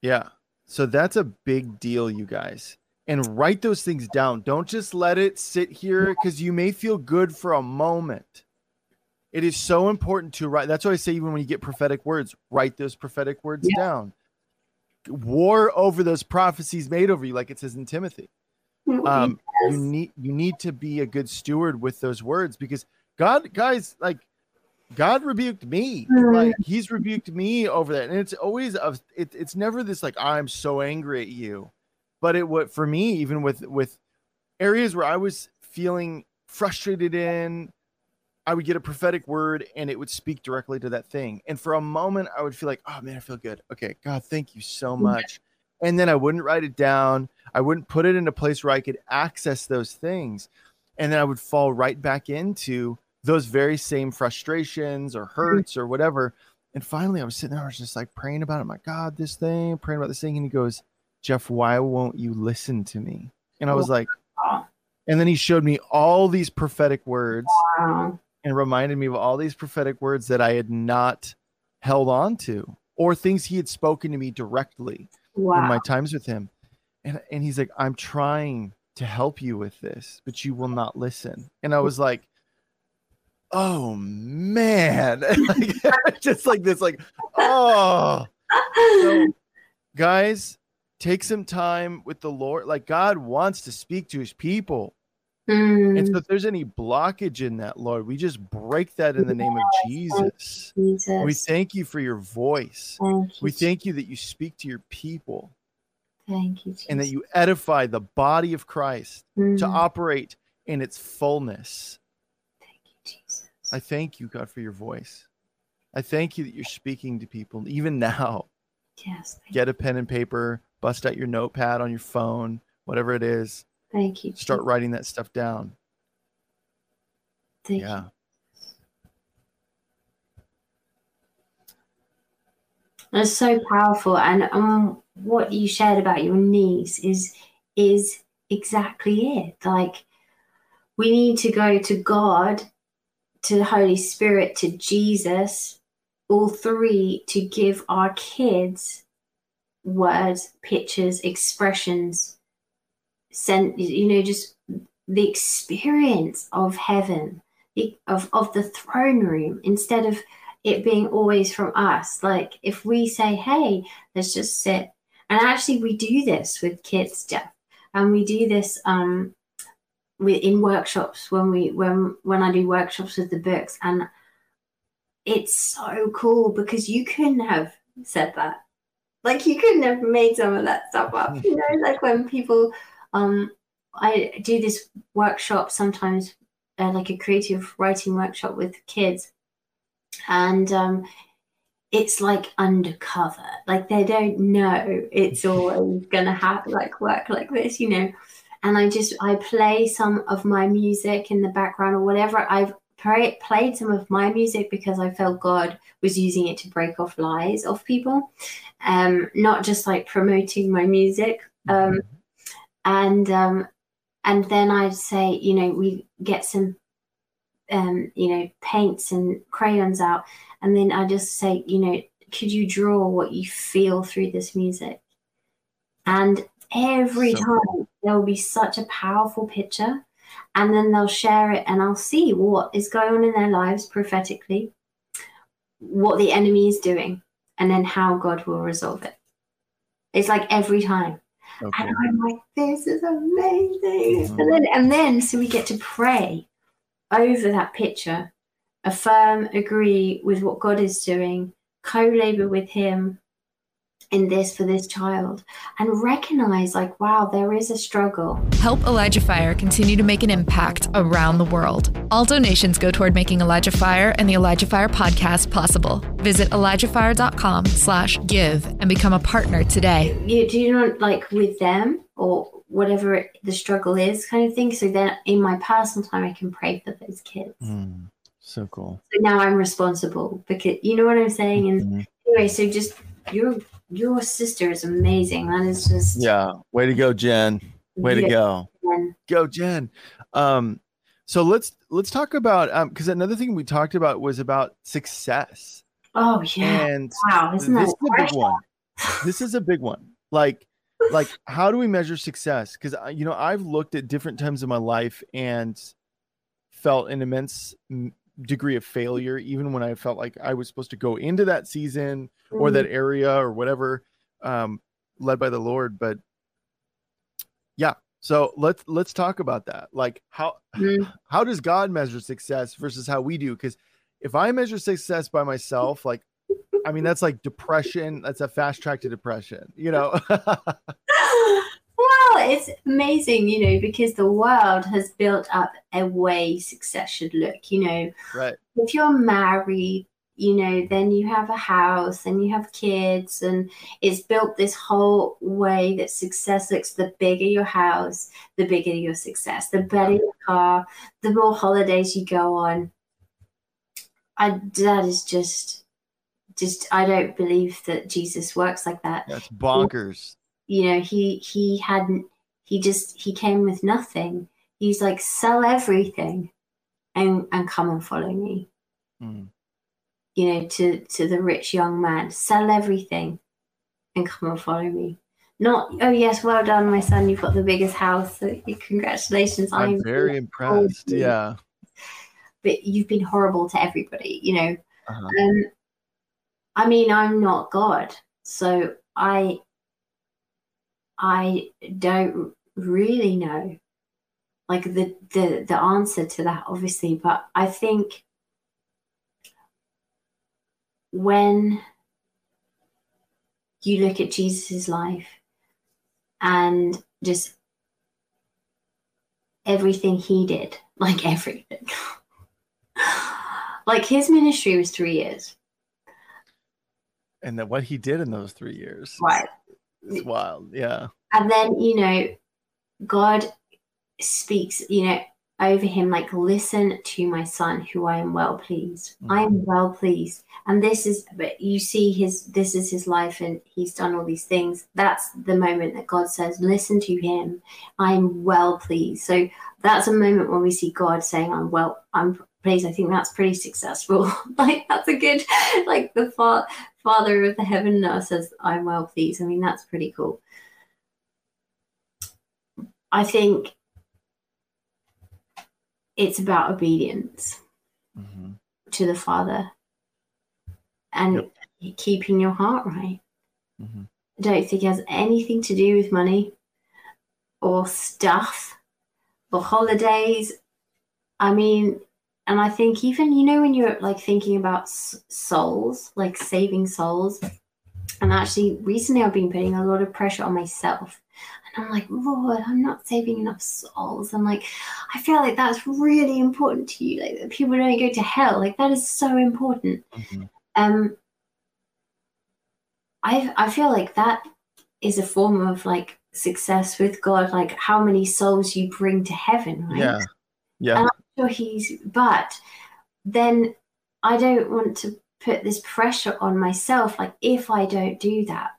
Yeah. So that's a big deal, you guys. And write those things down. Don't just let it sit here because you may feel good for a moment. It is so important to write. That's why I say, even when you get prophetic words, write those prophetic words Yeah. down. War over those prophecies made over you, like it says in Timothy. Um, you need you need to be a good steward with those words because God, guys, like God rebuked me. Mhm. Like He's rebuked me over that, and it's always of it, it's never this like I'm so angry at you, but it what for me even with with areas where I was feeling frustrated in. I would get a prophetic word and it would speak directly to that thing. And for a moment, I would feel like, oh man, I feel good. Okay, God, thank you so much. And then I wouldn't write it down. I wouldn't put it in a place where I could access those things. And then I would fall right back into those very same frustrations or mm-hmm. hurts or whatever. And finally, I was sitting there, I was just like praying about it. My God, this thing, praying about this thing. And he goes, Jeff, why won't you listen to me? And I was like, and then he showed me all these prophetic words Wow. And reminded me of all these prophetic words that I had not held on to or things he had spoken to me directly in my times with him. And and he's like, I'm trying to help you with this, but you will not listen. And I was like, oh man. [LAUGHS] Like, [LAUGHS] just like this, like, oh so, guys, take some time with the Lord. Like God wants to speak to his people. Mm, And so if there's any blockage in that, Lord, we just break that in the name of Jesus. Jesus. We thank you for your voice. thank you. We thank you that you speak to your people Thank you, Jesus. and that you edify the body of Christ to Mm, operate in its fullness. Thank you, Jesus. I thank you, God, for your voice. I thank you that you're speaking to people even now. Yes. Get a pen and paper, bust out your notepad on your phone, whatever it is. Thank you. Start writing that stuff down. Thank Yeah. you. It's so powerful, and um, what you shared about your niece is is exactly it. Like we need to go to God, to the Holy Spirit, to Jesus, all three to give our kids words, pictures, expressions, sent you know, just the experience of heaven, of of the throne room, instead of it being always from us. Like if we say, "Hey, let's just sit," and actually we do this with kids, Jeff, and we do this um in workshops when we when when I do workshops with the books, and it's so cool because you couldn't have said that. Like you couldn't have made some of that stuff up. You know, like when people um I do this workshop sometimes uh, like a creative writing workshop with kids. And um it's like undercover. Like they don't know it's [LAUGHS] always gonna have like work like this you know? And i just i play some of my music in the background or whatever. I've pray, played some of my music because i felt god was using it to break off lies of people. Um not just like promoting my music. Um and um and then I'd say, you know, we get some, um, you know, paints and crayons out, and then I just say, you know, could you draw what you feel through this music? And every So time there will be such a powerful picture, and then they'll share it, and I'll see what is going on in their lives prophetically, what the enemy is doing, and then how God will resolve it. It's like every time. Okay. And I'm like, this is amazing. Mhm. And then and then so we get to pray over that picture affirm, agree with what God is doing, co labor with Him in this for this child, and recognize, like, wow, there is a struggle. Help Elijah Fire continue to make an impact around the world. All donations go toward making Elijah Fire and the Elijah Fire podcast possible. Visit ElijahFire.com slash give and become a partner today. You, do you know, like, with them or whatever the struggle is, kind of thing? So then in my personal time, I can pray for those kids. Mm, so cool. So now I'm responsible because you know what I'm saying. And Mhm. anyway, so just your your sister is amazing. That is just Yeah. Way to go, Jen. Way to go. and- Go, Jen. Um, so let's let's talk about um because another thing we talked about was about success. Oh yeah! And wow, isn't this that is a big one. This is a big one. Like, like how do we measure success? Because you know I've looked at different times in my life and felt an immense mm, degree of failure, even when I felt like I was supposed to go into that season or Mm, that area or whatever, um, led by the Lord. But yeah, so let's let's talk about that. Like how mm, [SIGHS] how does God measure success versus how we do? Because if I measure success by myself, like, I mean, that's like depression. That's a fast track to depression, you know? [LAUGHS] it's amazing, you know, because the world has built up a way success should look. You know, right. if you're married, you know, then you have a house and you have kids, and it's built this whole way that success looks the bigger your house, the bigger your success, the better your car, the more holidays you go on. I that is just just I don't believe that Jesus works like that That's bonkers. you know he he hadn't he just he came with nothing he's like sell everything and and come and follow me Mm. you know to to the rich young man sell everything and come and follow me not oh yes well done my son you've got the biggest house so congratulations I'm very impressed. you. Yeah. but you've been horrible to everybody you know Uh-huh. um i mean i'm not god so i i don't really know like the the the answer to that obviously but i think when you look at jesus's life and just everything he did [LAUGHS] like everything like his ministry was three years And that what he did in those three years. right It's wild. Yeah. and then you know god speaks you know over him like listen to my son who i am well pleased. Mm. I am well pleased. And this is but you see his this is his life and he's done all these things. That's the moment that god says listen to him. I'm well pleased. So that's a moment when we see god saying i'm well i'm pleased. I think that's pretty successful. [LAUGHS] Like that's a good like the fa- father of the heaven now says i'm well pleased. I mean that's pretty cool I think it's about obedience hmm to the Father and keeping your heart right. hmm I don't think it has anything to do with money or stuff or holidays. I mean, and I think even, you know, when you're like thinking about s- souls, like saving souls, and actually recently I've been putting a lot of pressure on myself. And I'm like, Lord, I'm not saving enough souls. I'm like, I feel like that's really important to you. Like that people don't go to hell. Like that is so important. hmm Um I I feel like that is a form of like success with God, like how many souls you bring to heaven, right? Yeah. Yeah. sure he's but then i don't want to put this pressure on myself like if i don't do that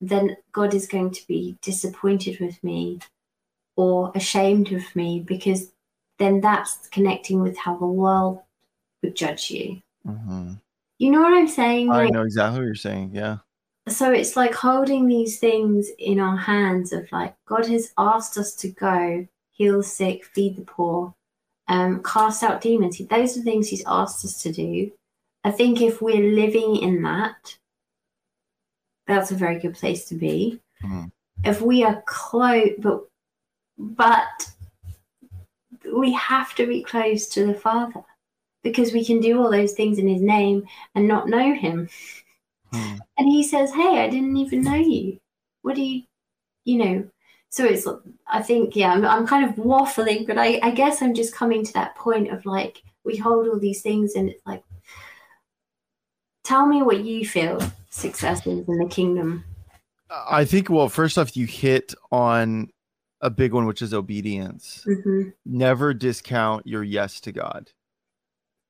then god is going to be disappointed with me or ashamed of me because then that's connecting with how the world would judge you hmm you know what i'm saying I like know exactly what you're saying. Yeah. so it's like holding these things in our hands of like god has asked us to go heal the sick feed the poor um, cast out demons those are things he's asked us to do i think if we're living in that that's a very good place to be Mhm. if we are close but but we have to be close to the father because we can do all those things in his name and not know him. Hmm. And he says, Hey, I didn't even know you. What do you, you know? So it's, I think, yeah, I'm, I'm kind of waffling, but I, I guess I'm just coming to that point of like, we hold all these things and it's like, tell me what you feel success is in the kingdom. I think, well, first off, you hit on a big one, which is obedience. hmm Never discount your yes to God.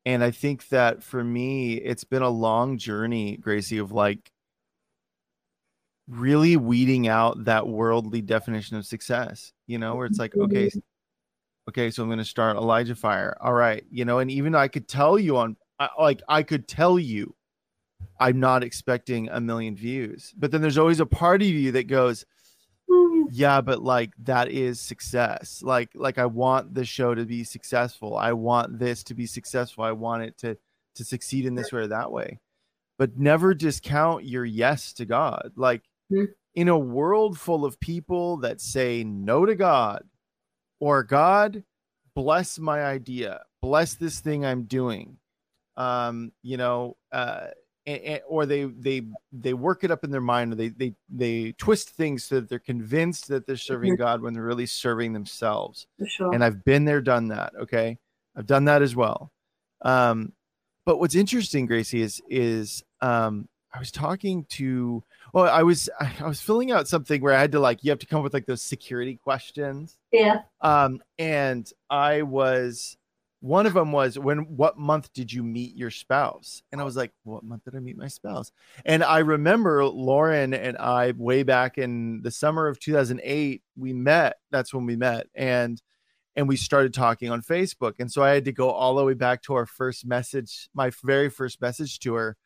And I think that for me, it's been a long journey, Gracie, of like really weeding out that worldly definition of success, you know, where it's like, okay, okay, so I'm going to start Elijah Fire. All right. You know, and even I could tell you on, I- like, I could tell you I'm not expecting a million views, but then there's always a part of you that goes, yeah but like that is success. Like like i want the show to be successful. I want this to be successful. I want it to to succeed in this way or that way. But never discount your yes to god. Like Mhm. in a world full of people that say no to god or god bless my idea. Bless this thing i'm doing. Um you know uh a- a- or they they they work it up in their mind or they they they twist things so that they're convinced that they're serving god when they're really serving themselves. Sure. and i've been there done that okay? I've done that as well. Um but what's interesting gracie is is um i was talking to well i was I was filling out something where i had to like you have to come up with like those security questions. Yeah. um and i was one of them was when what month did you meet your spouse? And i was like what month did i meet my spouse? And i remember lauren and i way back in the summer of 2008 we met that's when we met and and we started talking on facebook. And so i had to go all the way back to our first message my very first message to her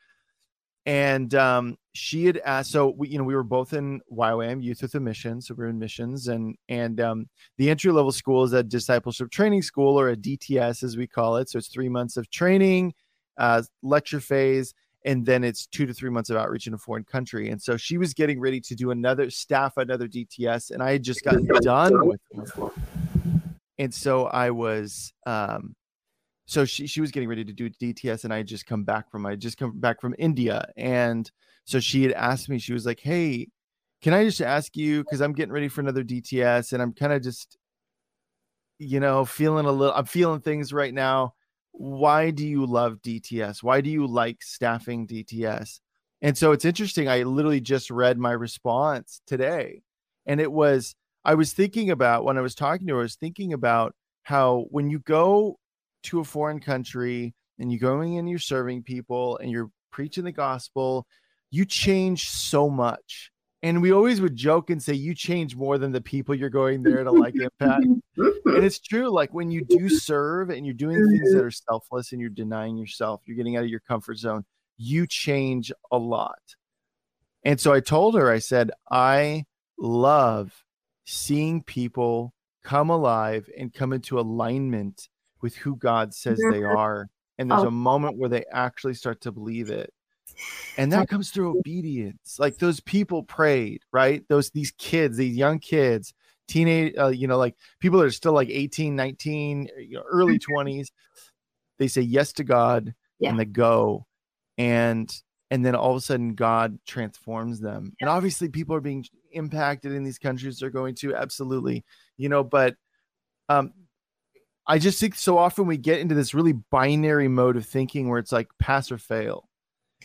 and um, she had asked so we, you know we were both in YWAM youth with a mission so we are in missions and and um, the entry level school is a discipleship training school or a DTS as we call it. So it's three months of training uh, lecture phase and then it's two to three months of outreach in a foreign country. And so she was getting ready to do another staff another DTS and I had just gotten done with and so I was um so she she was getting ready to do DTS and I had just come back from I just come back from India and so she had asked me she was like hey can I just ask you cuz I'm getting ready for another DTS and I'm kind of just you know feeling a little I'm feeling things right now. Why do you love DTS why do you like staffing DTS and so it's interesting I literally just read my response today and it was I was thinking about when I was talking to her I was thinking about how when you go to a foreign country and you're going and you're serving people and you're preaching the gospel, you change so much. And we always would joke and say you change more than the people you're going there to like impact. And it's true. Like when you do serve and you're doing things that mm-hmm. are selfless and you're denying yourself, you're getting out of your comfort zone, you change a lot. And so I told her, I said, I love seeing people come alive and come into alignment with who God says they are. And there's Oh. a moment where they actually start to believe it. And that comes through obedience. Like those people prayed, right? Those these kids, these young kids, teenage, uh, you know, like people that are still like 18, 19, you know, early 20s. They say yes to God Yeah. and they go. And and then all of a sudden God transforms them. And obviously people are being impacted in these countries they're going to absolutely, you know, but um I just think so often we get into this really binary mode of thinking where it's like pass or fail.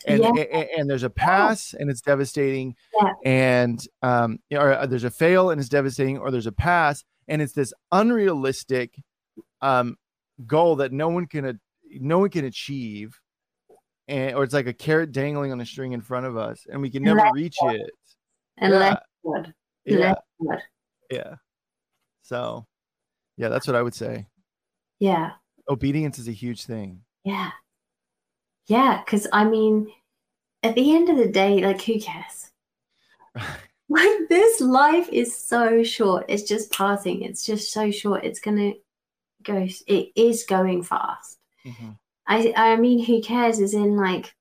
And, Yeah. a- a- and, there's a pass and it's devastating Yeah. and um or there's a fail and it's devastating or there's a pass and it's this unrealistic um goal that no one can no one can achieve and or it's like a carrot dangling on a string in front of us and we can never reach it Unless God. yeah God. yeah so yeah that's what i would say Yeah. obedience is a huge thing Yeah. Yeah. Because I mean, at the end of the day, like, who cares? [LAUGHS] Like, this life is so short. It's just passing. It's just so short. It's going to go, it is going fast. Mhm. I, I mean, who cares is in like,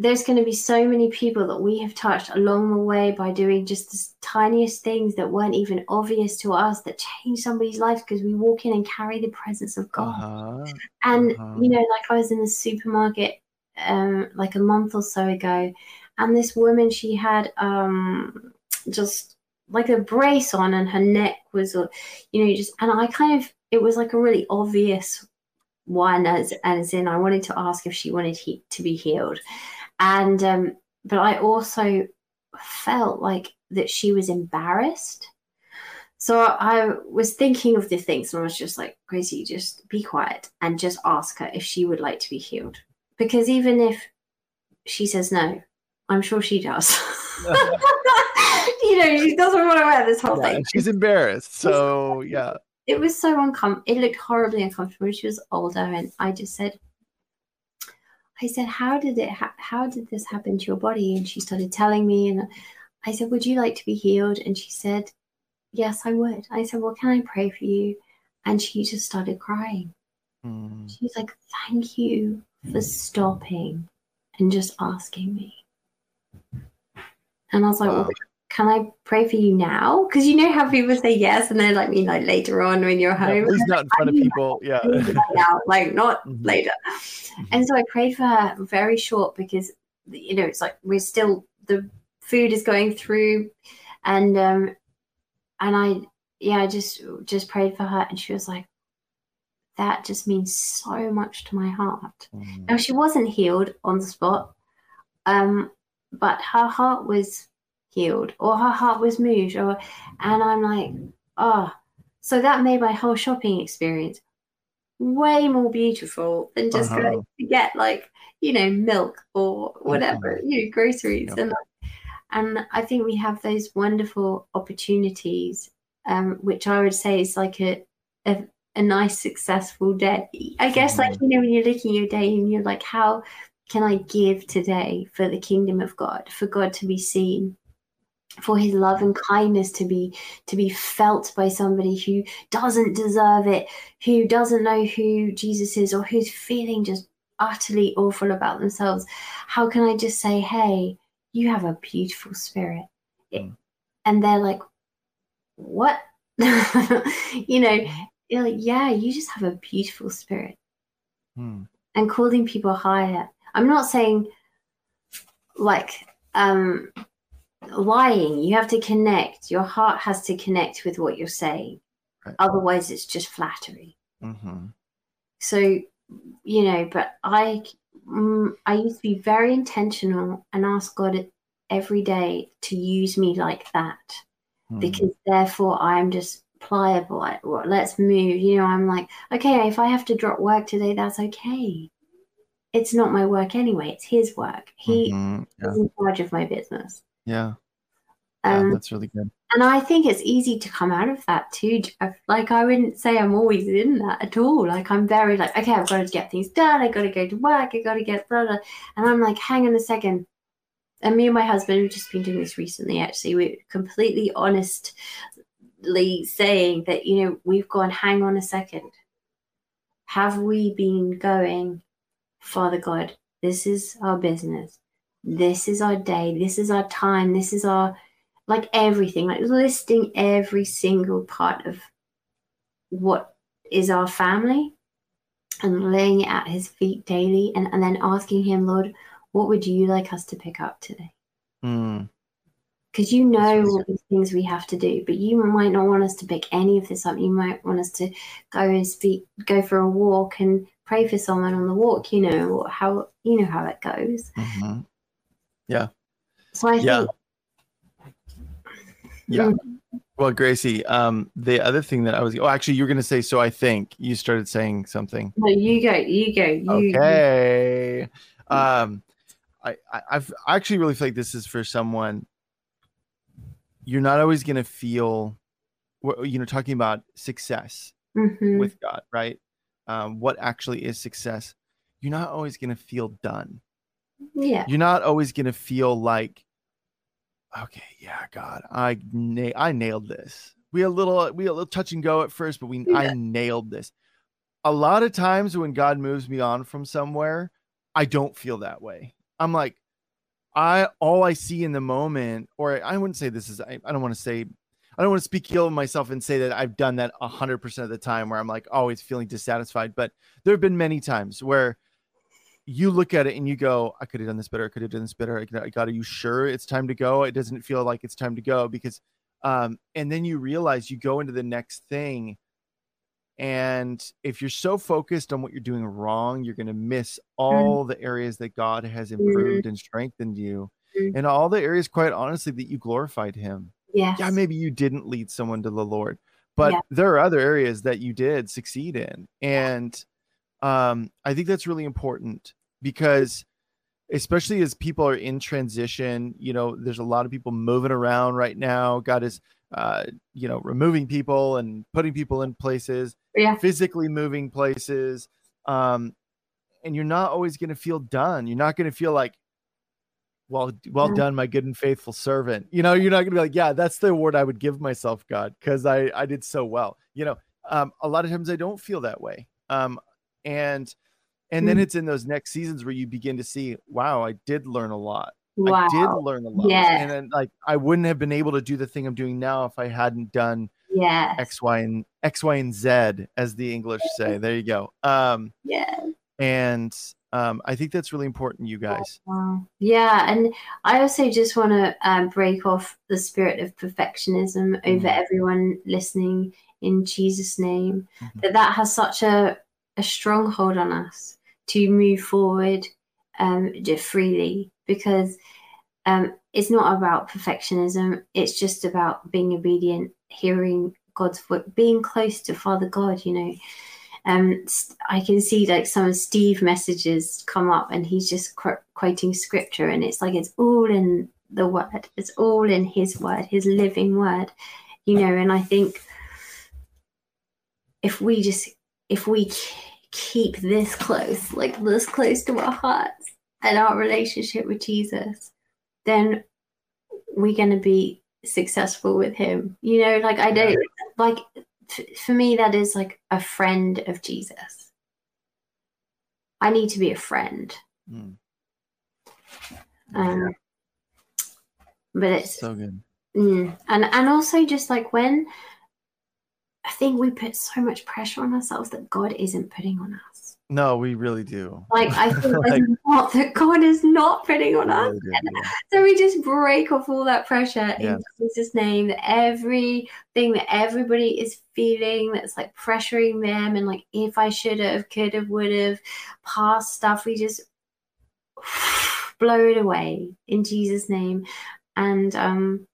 there's going to be so many people that we have touched along the way by doing just the tiniest things that weren't even obvious to us that change somebody's life because we walk in and carry the presence of God. Uh-huh. And, uh-huh. you know, like I was in the supermarket um, like a month or so ago, and this woman, she had um, just like a brace on, and her neck was, uh, you know, just, and I kind of, it was like a really obvious one as, as in I wanted to ask if she wanted he, to be healed and um, but I also felt like that she was embarrassed. So I was thinking of the things, and I was just like, Gracie, just be quiet and just ask her if she would like to be healed. Because even if she says no, I'm sure she does. [LAUGHS] you know, she doesn't want to wear this whole yeah, thing. She's embarrassed. So [LAUGHS] yeah. It was so uncomfortable. It looked horribly uncomfortable. She was older, and I just said, I said, "How did it? Ha- how did this happen to your body?" And she started telling me, and I said, "Would you like to be healed?" And she said, "Yes, I would." I said, "Well, can I pray for you?" And she just started crying. Mm. She's like, "Thank you for stopping and just asking me." And I was like, wow. "Well, can I pray for you now? Because you know how people say yes and then like you know later on when you're home. Yeah, not in front of people. Yeah. now, like not [LAUGHS] mm-hmm. later. Mm-hmm. And so I prayed for her very short because you know it's like we're still the food is going through and um and I yeah, I just just prayed for her and she was like, that just means so much to my heart. Mm-hmm. Now she wasn't healed on the spot. Um, but her heart was healed or her heart was moved or and i'm like oh so that made my whole shopping experience way more beautiful than just uh-huh. going to get like you know milk or whatever uh-huh. you know groceries and and i think we have those wonderful opportunities um, which i would say is like a, a a nice successful day i guess like mm-hmm. you know when you're looking at your day and you're like how can i give today for the kingdom of god for god to be seen for his love and kindness to be to be felt by somebody who doesn't deserve it who doesn't know who jesus is or who's feeling just utterly awful about themselves. How can i just say hey you have a beautiful spirit. Mm. and they're like what? [LAUGHS] You know you're like yeah you just have a beautiful spirit. Mm. and calling people higher. I'm not saying like um lying you have to connect your heart has to connect with what you're saying right. otherwise it's just flattery mm-hmm. so you know but i mm, i used to be very intentional and ask god every day to use me like that mm. because therefore i'm just pliable well, let's move you know i'm like okay if i have to drop work today that's okay it's not my work anyway it's his work he mm-hmm. yeah. is in charge of my business yeah. Um, yeah, that's really good. And I think it's easy to come out of that too. Like I wouldn't say I'm always in that at all. Like I'm very like, okay, I've got to get things done. I got to go to work. I got to get blah, blah. And I'm like, hang on a second. And me and my husband have just been doing this recently. Actually, we're completely honestly saying that you know we've gone. Hang on a second. Have we been going, Father God? This is our business this is our day, this is our time, this is our like everything, like listing every single part of what is our family and laying it at his feet daily and, and then asking him, Lord, what would you like us to pick up today? Mm. Because you know all these things we have to do, but you might not want us to pick any of this up. You might want us to go and speak, go for a walk and pray for someone on the walk, you know, how you know how it goes. Mm-hmm. Yeah. So I yeah. think. Yeah. Well, Gracie, um, the other thing that I was, oh, actually, you were going to say, so I think you started saying something. No, you go, you go. You, okay. Um, I, I, I've I actually really feel like this is for someone. You're not always going to feel, you know, talking about success mm-hmm. with God, right? Um, what actually is success? You're not always going to feel done. Yeah. You're not always going to feel like, okay, yeah, God, I na- I nailed this. We a little we a little touch and go at first, but we yeah. I nailed this. A lot of times when God moves me on from somewhere, I don't feel that way. I'm like, I all I see in the moment, or I wouldn't say this is I, I don't want to say I don't want to speak ill of myself and say that I've done that hundred percent of the time where I'm like always feeling dissatisfied. But there have been many times where you look at it and you go, I could have done this better. I could have done this better. I got, are you sure it's time to go? It doesn't feel like it's time to go because, um, and then you realize you go into the next thing. And if you're so focused on what you're doing wrong, you're going to miss mm. all the areas that God has improved mm. and strengthened you, mm. and all the areas, quite honestly, that you glorified Him. Yeah. Yeah, maybe you didn't lead someone to the Lord, but yeah. there are other areas that you did succeed in. And um, I think that's really important because especially as people are in transition, you know, there's a lot of people moving around right now. God is uh, you know, removing people and putting people in places, yeah. physically moving places. Um, and you're not always going to feel done. You're not going to feel like, well, well done, my good and faithful servant. You know, you're not going to be like, yeah, that's the award I would give myself, God, because I I did so well. You know, um, a lot of times I don't feel that way. Um, and and then mm. it's in those next seasons where you begin to see, wow, I did learn a lot. Wow. I did learn a lot. Yeah. And then like I wouldn't have been able to do the thing I'm doing now if I hadn't done yeah X, Y, and X, Y, and Z, as the English say. There you go. Um yeah. And um, I think that's really important, you guys. Wow. Yeah, and I also just want to um, break off the spirit of perfectionism over mm-hmm. everyone listening in Jesus' name. Mm-hmm. That that has such a a stronghold on us to move forward um, freely because um, it's not about perfectionism. It's just about being obedient, hearing God's voice, being close to Father God. You know, um, I can see like some of Steve messages come up, and he's just qu- quoting scripture, and it's like it's all in the Word. It's all in His Word, His living Word. You know, and I think if we just if we keep this close, like this close to our hearts, and our relationship with Jesus, then we're going to be successful with him. You know, like I don't like for me that is like a friend of Jesus. I need to be a friend. Mm. Um, but it's so good. Mm, and and also just like when I think we put so much pressure on ourselves that God isn't putting on us. No, we really do. Like I [LAUGHS] think like, not that God is not putting on us. Really yeah. So we just break off all that pressure yeah. in Jesus' name. That everything that everybody is feeling that's like pressuring them and like if I should have, could have, would have, past stuff, we just [SIGHS] blow it away in Jesus' name. And um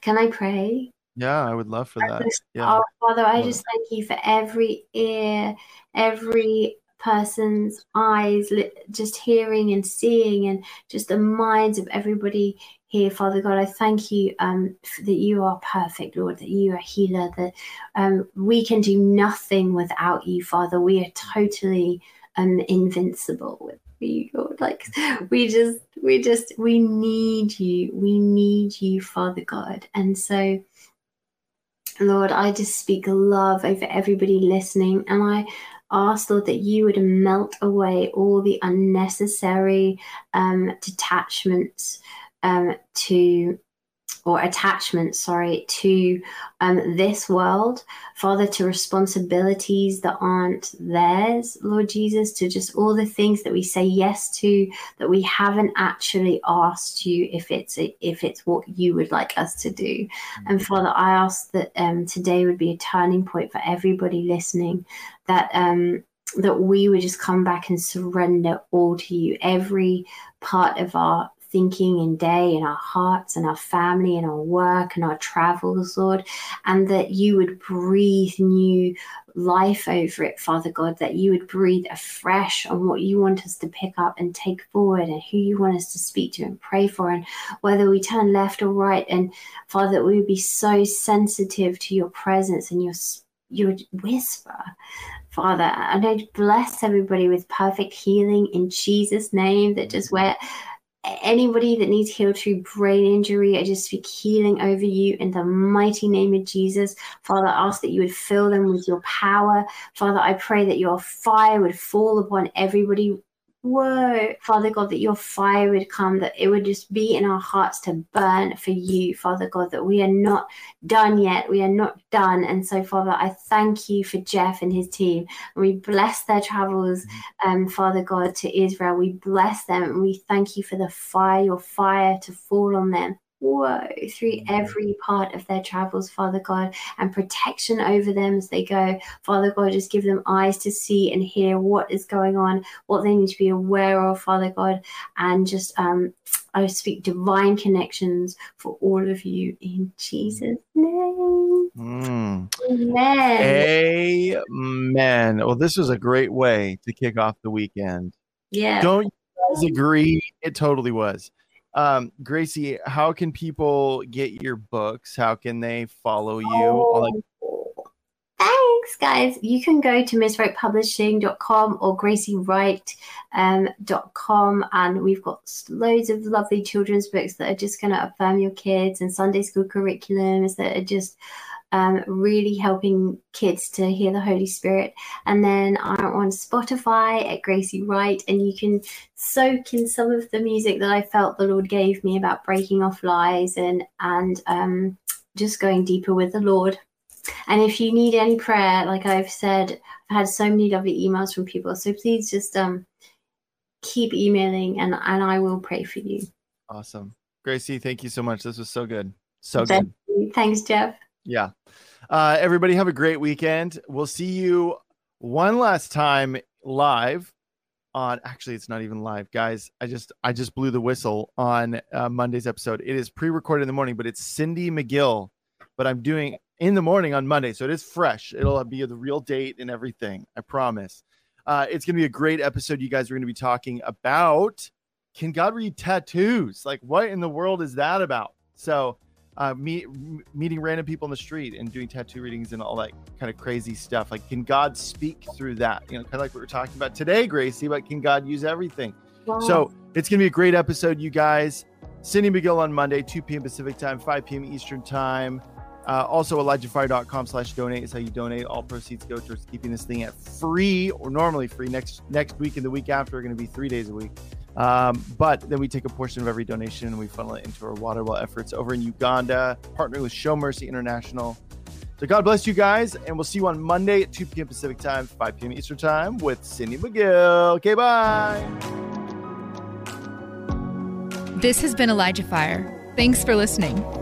can I pray? Yeah, I would love for that. Yeah. Oh, Father, I just thank you for every ear, every person's eyes, just hearing and seeing, and just the minds of everybody here, Father God. I thank you um, that you are perfect, Lord, that you are healer, that um, we can do nothing without you, Father. We are totally um, invincible with you, Lord. Like we just, we just, we need you. We need you, Father God. And so, Lord, I just speak love over everybody listening, and I ask, Lord, that you would melt away all the unnecessary um, detachments um, to or attachment, sorry, to um, this world, Father, to responsibilities that aren't theirs, Lord Jesus, to just all the things that we say yes to that we haven't actually asked you if it's if it's what you would like us to do. Mm-hmm. And Father, I ask that um, today would be a turning point for everybody listening, that um, that we would just come back and surrender all to you, every part of our thinking and day in our hearts and our family and our work and our travels, Lord, and that you would breathe new life over it, Father God, that you would breathe afresh on what you want us to pick up and take forward and who you want us to speak to and pray for, and whether we turn left or right. And Father, we would be so sensitive to your presence and your your whisper Father, and I bless everybody with perfect healing in Jesus' name. That just where anybody that needs healed through brain injury, I just speak healing over you in the mighty name of Jesus. Father, I ask that you would fill them with your power. Father, I pray that your fire would fall upon everybody Whoa, Father God, that your fire would come, that it would just be in our hearts to burn for you, Father God, that we are not done yet. We are not done. And so, Father, I thank you for Jeff and his team. We bless their travels, um, Father God, to Israel. We bless them and we thank you for the fire, your fire to fall on them whoa, through every part of their travels, Father God, and protection over them as they go. Father God, just give them eyes to see and hear what is going on, what they need to be aware of, Father God, and just um, I speak divine connections for all of you in Jesus' name. Mm. Amen. Amen. Well, this was a great way to kick off the weekend. Yeah. Don't you guys agree? It totally was. Um, Gracie, how can people get your books? How can they follow you? Oh, Thanks, guys. You can go to misswrightpublishing.com or gracieWright.com, and we've got loads of lovely children's books that are just going to affirm your kids and Sunday school curriculums that are just um, really helping kids to hear the Holy Spirit. And then I'm on Spotify at Gracie Wright, and you can soak in some of the music that I felt the Lord gave me about breaking off lies and and um, just going deeper with the Lord. And if you need any prayer, like I've said, I've had so many lovely emails from people. So please just um, keep emailing, and and I will pray for you. awesome. Gracie, thank you so much. This was so good. So Thank good. you. Thanks, Jeff. Yeah. Uh, everybody have a great weekend. We'll see you one last time live on actually it's not even live guys. I just i just blew the whistle on uh, monday's episode. It is pre-recorded in the morning but it's cindy mcgill but i'm doing in the morning on monday so it is fresh. It'll be the real date and everything i promise. Uh, it's going to be a great episode. You guys are going to be talking about can god read tattoos? Like what in the world is that about? So uh, meet, meeting random people in the street and doing tattoo readings and all that kind of crazy stuff. Like, can God speak through that? You know, kind of like what we're talking about today, Gracie. But can God use everything? Wow. So it's gonna be a great episode, you guys. Cindy McGill on Monday, 2 p.m. Pacific time, 5 p.m. Eastern time. Uh, also, ElijahFire.com slash donate is how you donate. All proceeds go towards keeping this thing at free or normally free. Next next week and the week after are going to be three days a week. Um, but then we take a portion of every donation and we funnel it into our water well efforts over in Uganda, partnering with Show Mercy International. So God bless you guys, and we'll see you on Monday at 2 p.m. Pacific time, 5 p.m. Eastern time with Cindy McGill. Okay, bye. This has been Elijah Fire. Thanks for listening.